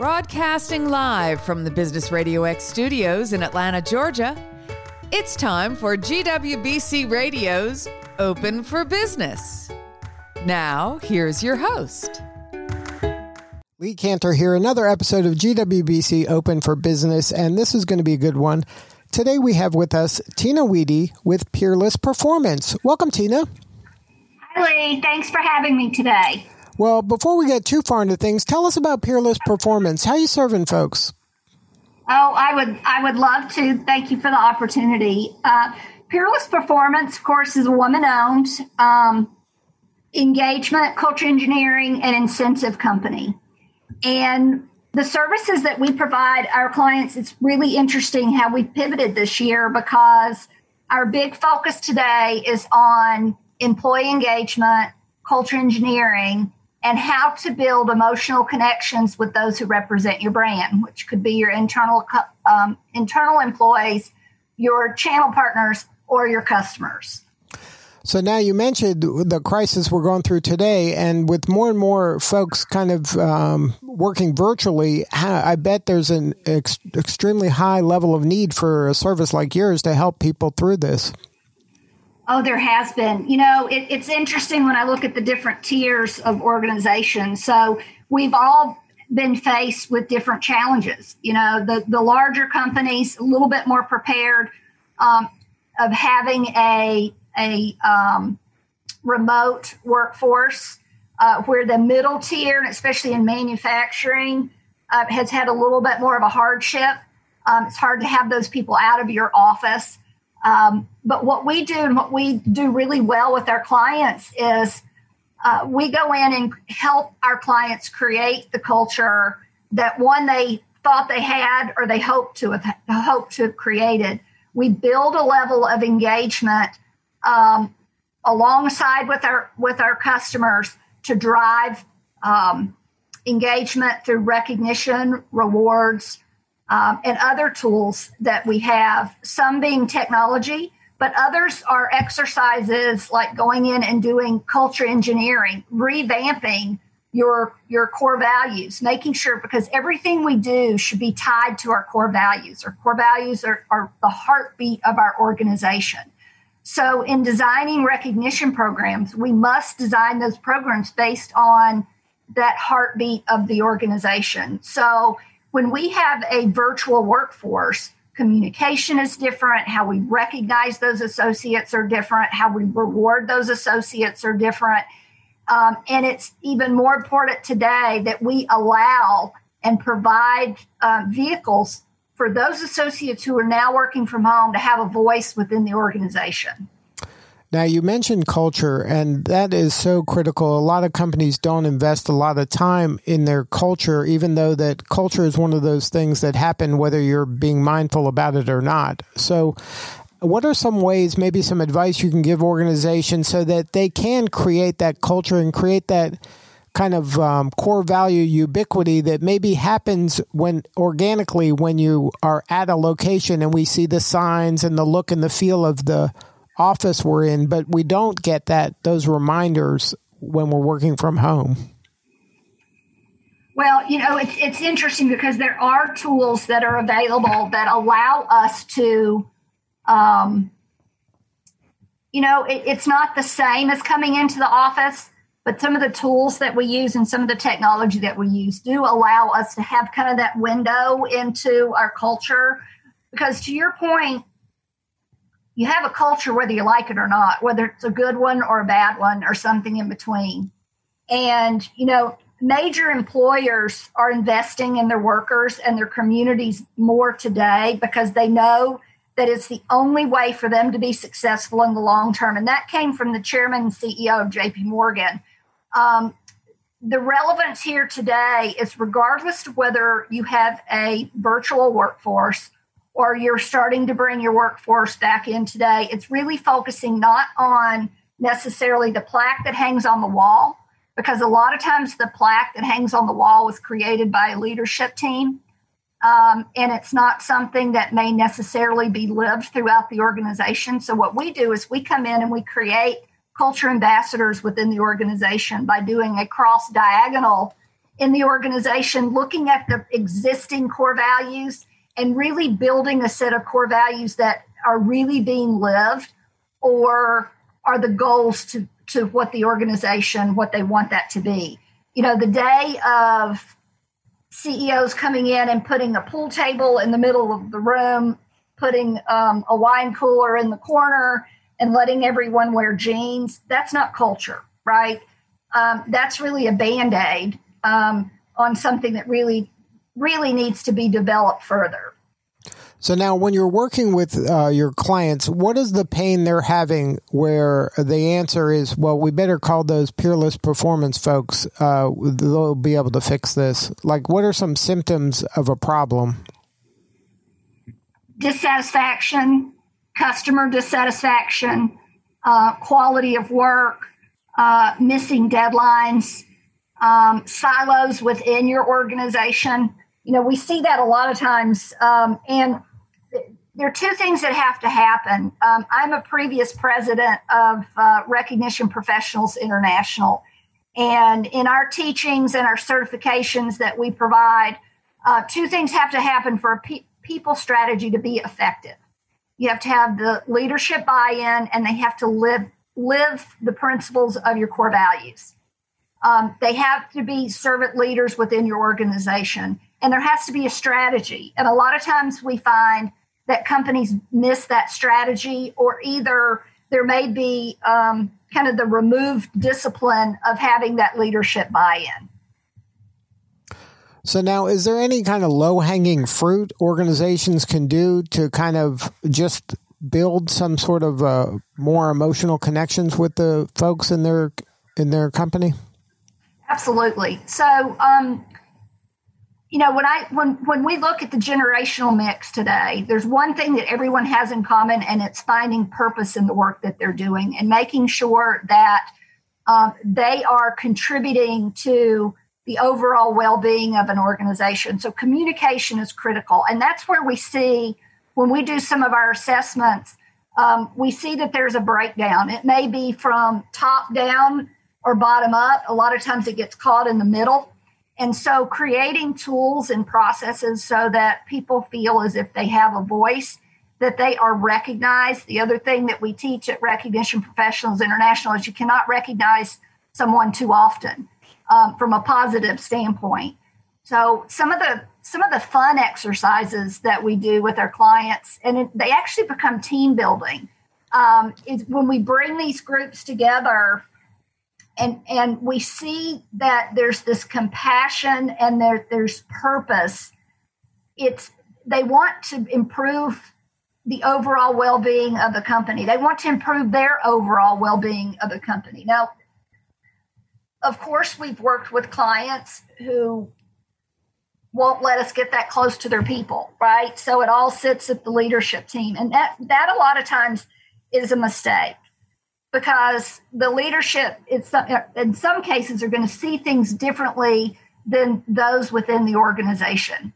Broadcasting live from the Business Radio X studios in Atlanta, Georgia, it's time for GWBC Radio's Open for Business. Now, here's your host. Lee Kantor here, another episode of GWBC Open for Business, and this is going to be a good one. Today we have with us Tina Weede with Peerless Performance. Welcome, Tina. Hi, Lee. Thanks for having me today. Well, before we get too far into things, tell us about Peerless Performance. How are you serving folks? Oh, I would I would love to. Thank you for the opportunity. Uh, Peerless Performance, of course, is a woman-owned um, engagement, culture engineering, and incentive company. And the services that we provide our clients, it's really interesting how we pivoted this year because our big focus today is on employee engagement, culture engineering, and how to build emotional connections with those who represent your brand, which could be your internal um, internal employees, your channel partners, or your customers. So now you mentioned the crisis we're going through today, and with more and more folks kind of um, working virtually, I bet there's an ex- extremely high level of need for a service like yours to help people through this. Oh, there has been. You know, it, it's interesting when I look at the different tiers of organizations. So we've all been faced with different challenges. You know, the, the larger companies, a little bit more prepared um, of having a, a um, remote workforce, uh, where the middle tier, and especially in manufacturing, uh, has had a little bit more of a hardship. Um, it's hard to have those people out of your office. Um, but what we do and what we do really well with our clients is uh, we go in and help our clients create the culture that one they thought they had or they hoped to have hoped to have created. We build a level of engagement um, alongside with our with our customers to drive um, engagement through recognition, rewards, um, and other tools that we have, some being technology, but others are exercises like going in and doing culture engineering, revamping your your core values, making sure because everything we do should be tied to our core values. Our core values are, are the heartbeat of our organization. So in designing recognition programs, we must design those programs based on that heartbeat of the organization. So when we have a virtual workforce, communication is different. How we recognize those associates are different. How we reward those associates are different. Um, and it's even more important today that we allow and provide uh, vehicles for those associates who are now working from home to have a voice within the organization. Now, you mentioned culture, and that is so critical. A lot of companies don't invest a lot of time in their culture, even though that culture is one of those things that happen whether you're being mindful about it or not. So, what are some ways, maybe some advice you can give organizations so that they can create that culture and create that kind of um, core value ubiquity that maybe happens when organically when you are at a location and we see the signs and the look and the feel of the office we're in, but we don't get that those reminders when we're working from home. Well, you know, it's it's interesting because there are tools that are available that allow us to, um, you know, it, it's not the same as coming into the office, but some of the tools that we use and some of the technology that we use do allow us to have kind of that window into our culture. Because to your point, you have a culture whether you like it or not, whether it's a good one or a bad one or something in between. And, you know, major employers are investing in their workers and their communities more today because they know that it's the only way for them to be successful in the long term. And that came from the chairman and CEO of JP Morgan. Um, the relevance here today is regardless of whether you have a virtual workforce or you're starting to bring your workforce back in today, it's really focusing not on necessarily the plaque that hangs on the wall, because a lot of times the plaque that hangs on the wall was created by a leadership team. Um, and it's not something that may necessarily be lived throughout the organization. So, what we do is we come in and we create culture ambassadors within the organization by doing a cross diagonal in the organization, looking at the existing core values and really building a set of core values that are really being lived or are the goals to, to what the organization, what they want that to be. You know, the day of CEOs coming in and putting a pool table in the middle of the room, putting um, a wine cooler in the corner, and letting everyone wear jeans, that's not culture, right? Um, that's really a band aid um, on something that really, really needs to be developed further. So now, when you're working with uh, your clients, what is the pain they're having where the answer is, well, we better call those peerless performance folks. Uh, they'll be able to fix this. Like, what are some symptoms of a problem? Dissatisfaction, customer dissatisfaction, uh, quality of work, uh, missing deadlines, um, silos within your organization. You know, we see that a lot of times. Um, and there are two things that have to happen. Um, I'm a previous president of uh, Recognition Professionals International. And in our teachings and our certifications that we provide, uh, two things have to happen for a pe- people strategy to be effective. You have to have the leadership buy-in, and they have to live live the principles of your core values. Um, they have to be servant leaders within your organization, and there has to be a strategy. And a lot of times we find that companies miss that strategy, or either there may be um, kind of the removed discipline of having that leadership buy in. So now, is there any kind of low hanging fruit organizations can do to kind of just build some sort of uh, more emotional connections with the folks in their in their company? Absolutely. So, um, you know, when I when when we look at the generational mix today, there's one thing that everyone has in common, and it's finding purpose in the work that they're doing and making sure that um, they are contributing to the overall well-being of an organization. So communication is critical, and that's where we see when we do some of our assessments, um, we see that there's a breakdown. It may be from top down or bottom up. A lot of times it gets caught in the middle. And so creating tools and processes so that people feel as if they have a voice, that they are recognized. The other thing that we teach at Recognition Professionals International is you cannot recognize someone too often um, from a positive standpoint. So some of the some of the fun exercises that we do with our clients, and it, they actually become team building. Um, is when we bring these groups together, and and we see that there's this compassion and there there's purpose. It's they want to improve the overall well-being of the company. They want to improve their overall well-being of the company. Now, of course, we've worked with clients who won't let us get that close to their people, right? So it all sits at the leadership team. And that, that a lot of times is a mistake because the leadership, it's, in some cases, are going to see things differently than those within the organization.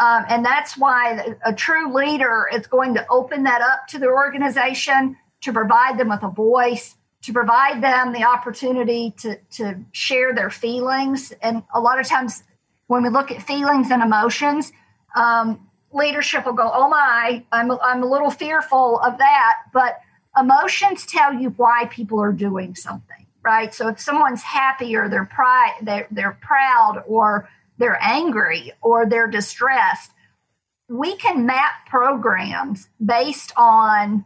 Um, and that's why a true leader is going to open that up to the organization to provide them with a voice, to provide them the opportunity to, to share their feelings. And a lot of times when we look at feelings and emotions, um, leadership will go, "Oh my, I'm I'm a little fearful of that." But emotions tell you why people are doing something, right? So if someone's happy or they're pride, they're they're proud or they're angry or they're distressed, we can map programs based on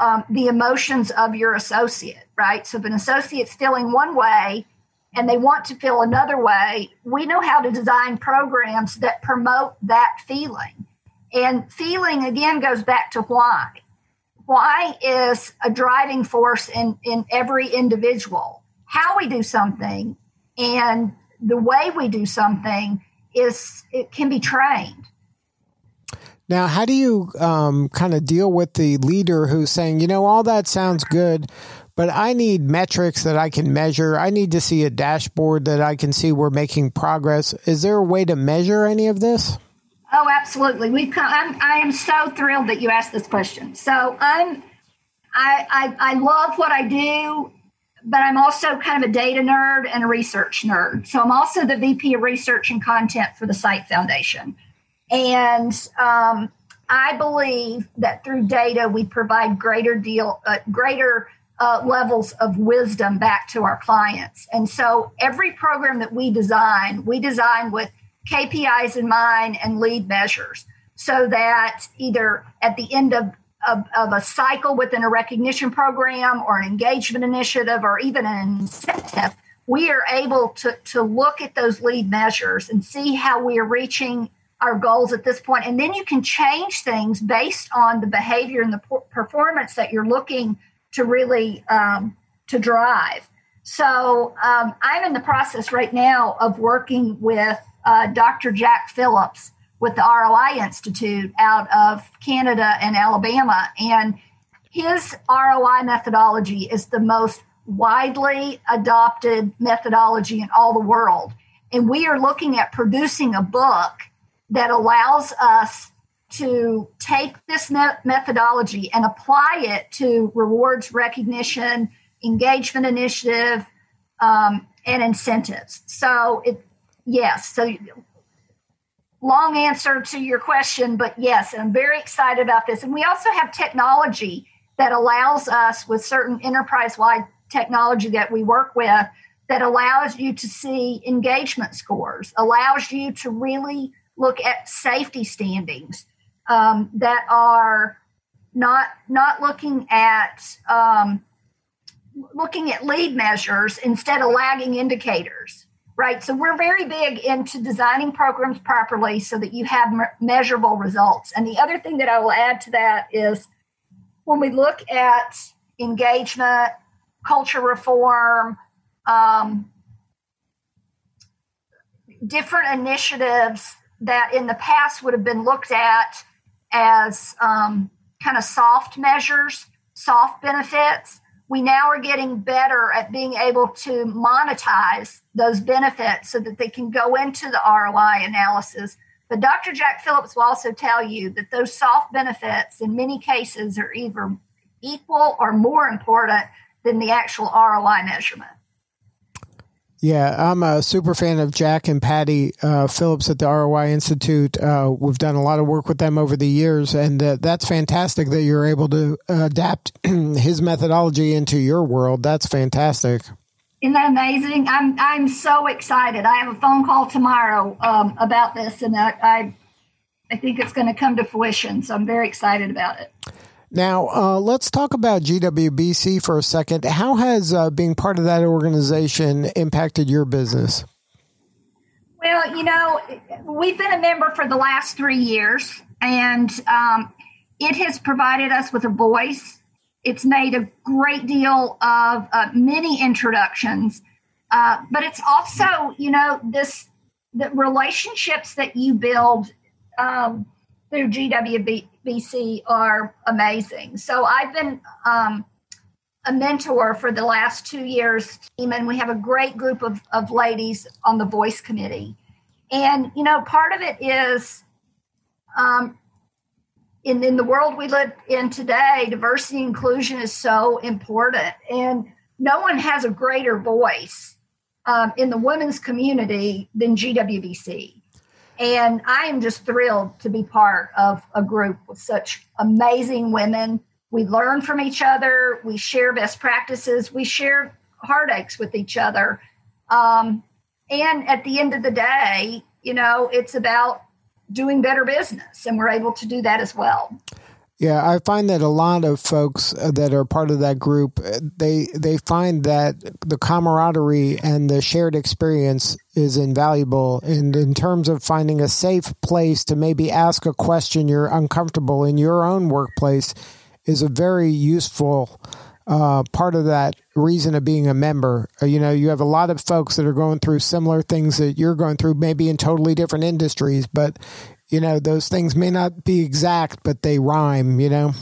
um, the emotions of your associate, right? So if an associate's feeling one way and they want to feel another way, we know how to design programs that promote that feeling. And feeling again goes back to why. Why is a driving force in, in every individual. How we do something and the way we do something is it can be trained. Now, how do you um, kind of deal with the leader who's saying, you know, all that sounds good, but I need metrics that I can measure. I need to see a dashboard that I can see we're making progress. Is there a way to measure any of this? Oh, absolutely. We've come, I'm, I am so thrilled that you asked this question. So I'm, I, I, I love what I do, but I'm also kind of a data nerd and a research nerd. So I'm also the VP of Research and Content for the SITE Foundation. And um, I believe that through data, we provide greater deal, uh, greater uh, levels of wisdom back to our clients. And so every program that we design, we design with KPIs in mind and lead measures so that either at the end of, of, of, a cycle within a recognition program or an engagement initiative or even an incentive, we are able to, to look at those lead measures and see how we are reaching our goals at this point. And then you can change things based on the behavior and the performance that you're looking to really um, to drive. So um, I'm in the process right now of working with uh, Dr. Jack Phillips with the ROI Institute out of Canada and Alabama. And his ROI methodology is the most widely adopted methodology in all the world. And we are looking at producing a book that allows us to take this methodology and apply it to rewards recognition, engagement initiative, um, and incentives. So it, yes. So long answer to your question, but yes, I'm very excited about this. And we also have technology that allows us with certain enterprise wide technology that we work with that allows you to see engagement scores, allows you to really look at safety standings um, that are not not looking at um, looking at lead measures instead of lagging indicators right so we're very big into designing programs properly so that you have me- measurable results and the other thing that i will add to that is when we look at engagement culture reform um, different initiatives that in the past would have been looked at as um, kind of soft measures, soft benefits. We now are getting better at being able to monetize those benefits so that they can go into the ROI analysis. But Dr. Jack Phillips will also tell you that those soft benefits, in many cases, are either equal or more important than the actual ROI measurement. Yeah, I'm a super fan of Jack and Patti uh, Phillips at the ROI Institute. Uh, we've done a lot of work with them over the years, and uh, that's fantastic that you're able to adapt his methodology into your world. That's fantastic. Isn't that amazing? I'm I'm so excited. I have a phone call tomorrow um, about this, and I, I I think it's going to come to fruition. So I'm very excited about it. Now, uh, let's talk about GWBC for a second. How has uh, being part of that organization impacted your business? Well, you know, we've been a member for the last three years, and um, it has provided us with a voice. It's made a great deal of uh, many introductions, uh, but it's also, you know, this the relationships that you build um, through GWBC are amazing. So I've been um, a mentor for the last two years, and we have a great group of, of ladies on the voice committee. And, you know, part of it is um, in, in the world we live in today, diversity inclusion is so important. And no one has a greater voice um, in the women's community than GWBC. And I am just thrilled to be part of a group with such amazing women. We learn from each other, we share best practices, we share heartaches with each other. Um, and at the end of the day, you know, it's about doing better business, and we're able to do that as well. Yeah, I find that a lot of folks uh, that are part of that group, uh, they they find that the camaraderie and the shared experience is invaluable. And in terms of finding a safe place to maybe ask a question you're uncomfortable in your own workplace, is a very useful uh, part of that reason of being a member. Uh, you know, you have a lot of folks that are going through similar things that you're going through, maybe in totally different industries, but you know, those things may not be exact, but they rhyme, you know?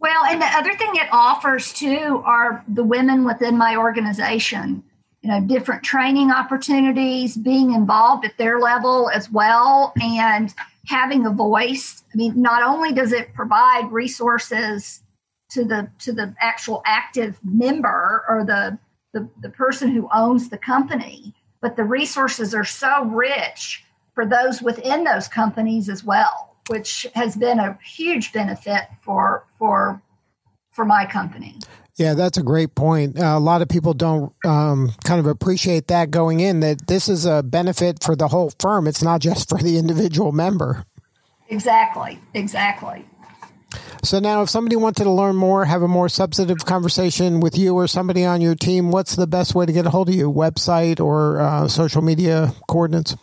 Well, and the other thing it offers too are the women within my organization, you know, different training opportunities, being involved at their level as well, and having a voice. I mean, not only does it provide resources to the to the actual active member or the the, the person who owns the company, but the resources are so rich for those within those companies as well, which has been a huge benefit for for for my company. Yeah, that's a great point. Uh, a lot of people don't um, kind of appreciate that going in that this is a benefit for the whole firm. It's not just for the individual member. Exactly. Exactly. So now, if somebody wanted to learn more, have a more substantive conversation with you or somebody on your team, what's the best way to get a hold of you? Website or uh, social media coordinates?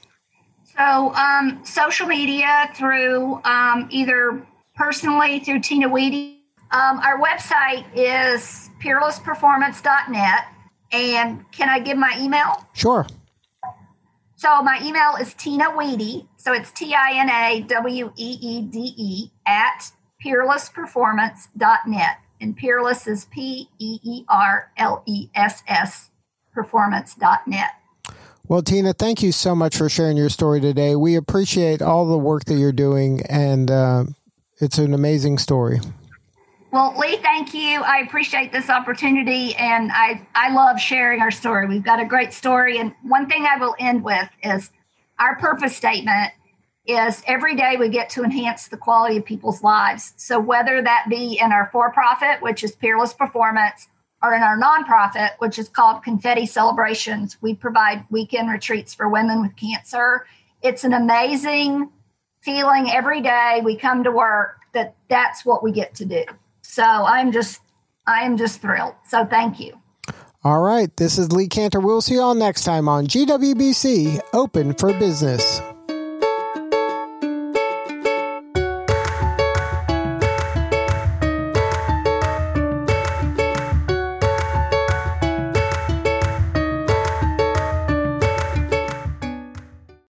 So, um, social media through um, either personally through Tina Weede. Um, our website is peerlessperformance.net. And can I give my email? Sure. So my email is Tina Weede. So it's T I N A W E E D E at peerlessperformance.net. And peerless is P E E R L E S S performance.net. Well, Tina, thank you so much for sharing your story today. We appreciate all the work that you're doing, and uh, it's an amazing story. Well, Lee, thank you. I appreciate this opportunity, and I, I love sharing our story. We've got a great story. And one thing I will end with is our purpose statement is every day we get to enhance the quality of people's lives. So whether that be in our for-profit, which is Peerless Performance, or in our nonprofit, which is called Confetti Celebrations, we provide weekend retreats for women with cancer. It's an amazing feeling every day we come to work that that's what we get to do. So I'm just I am just thrilled. So thank you. All right, this is Lee Kantor. We'll see you all next time on GWBC Open for Business.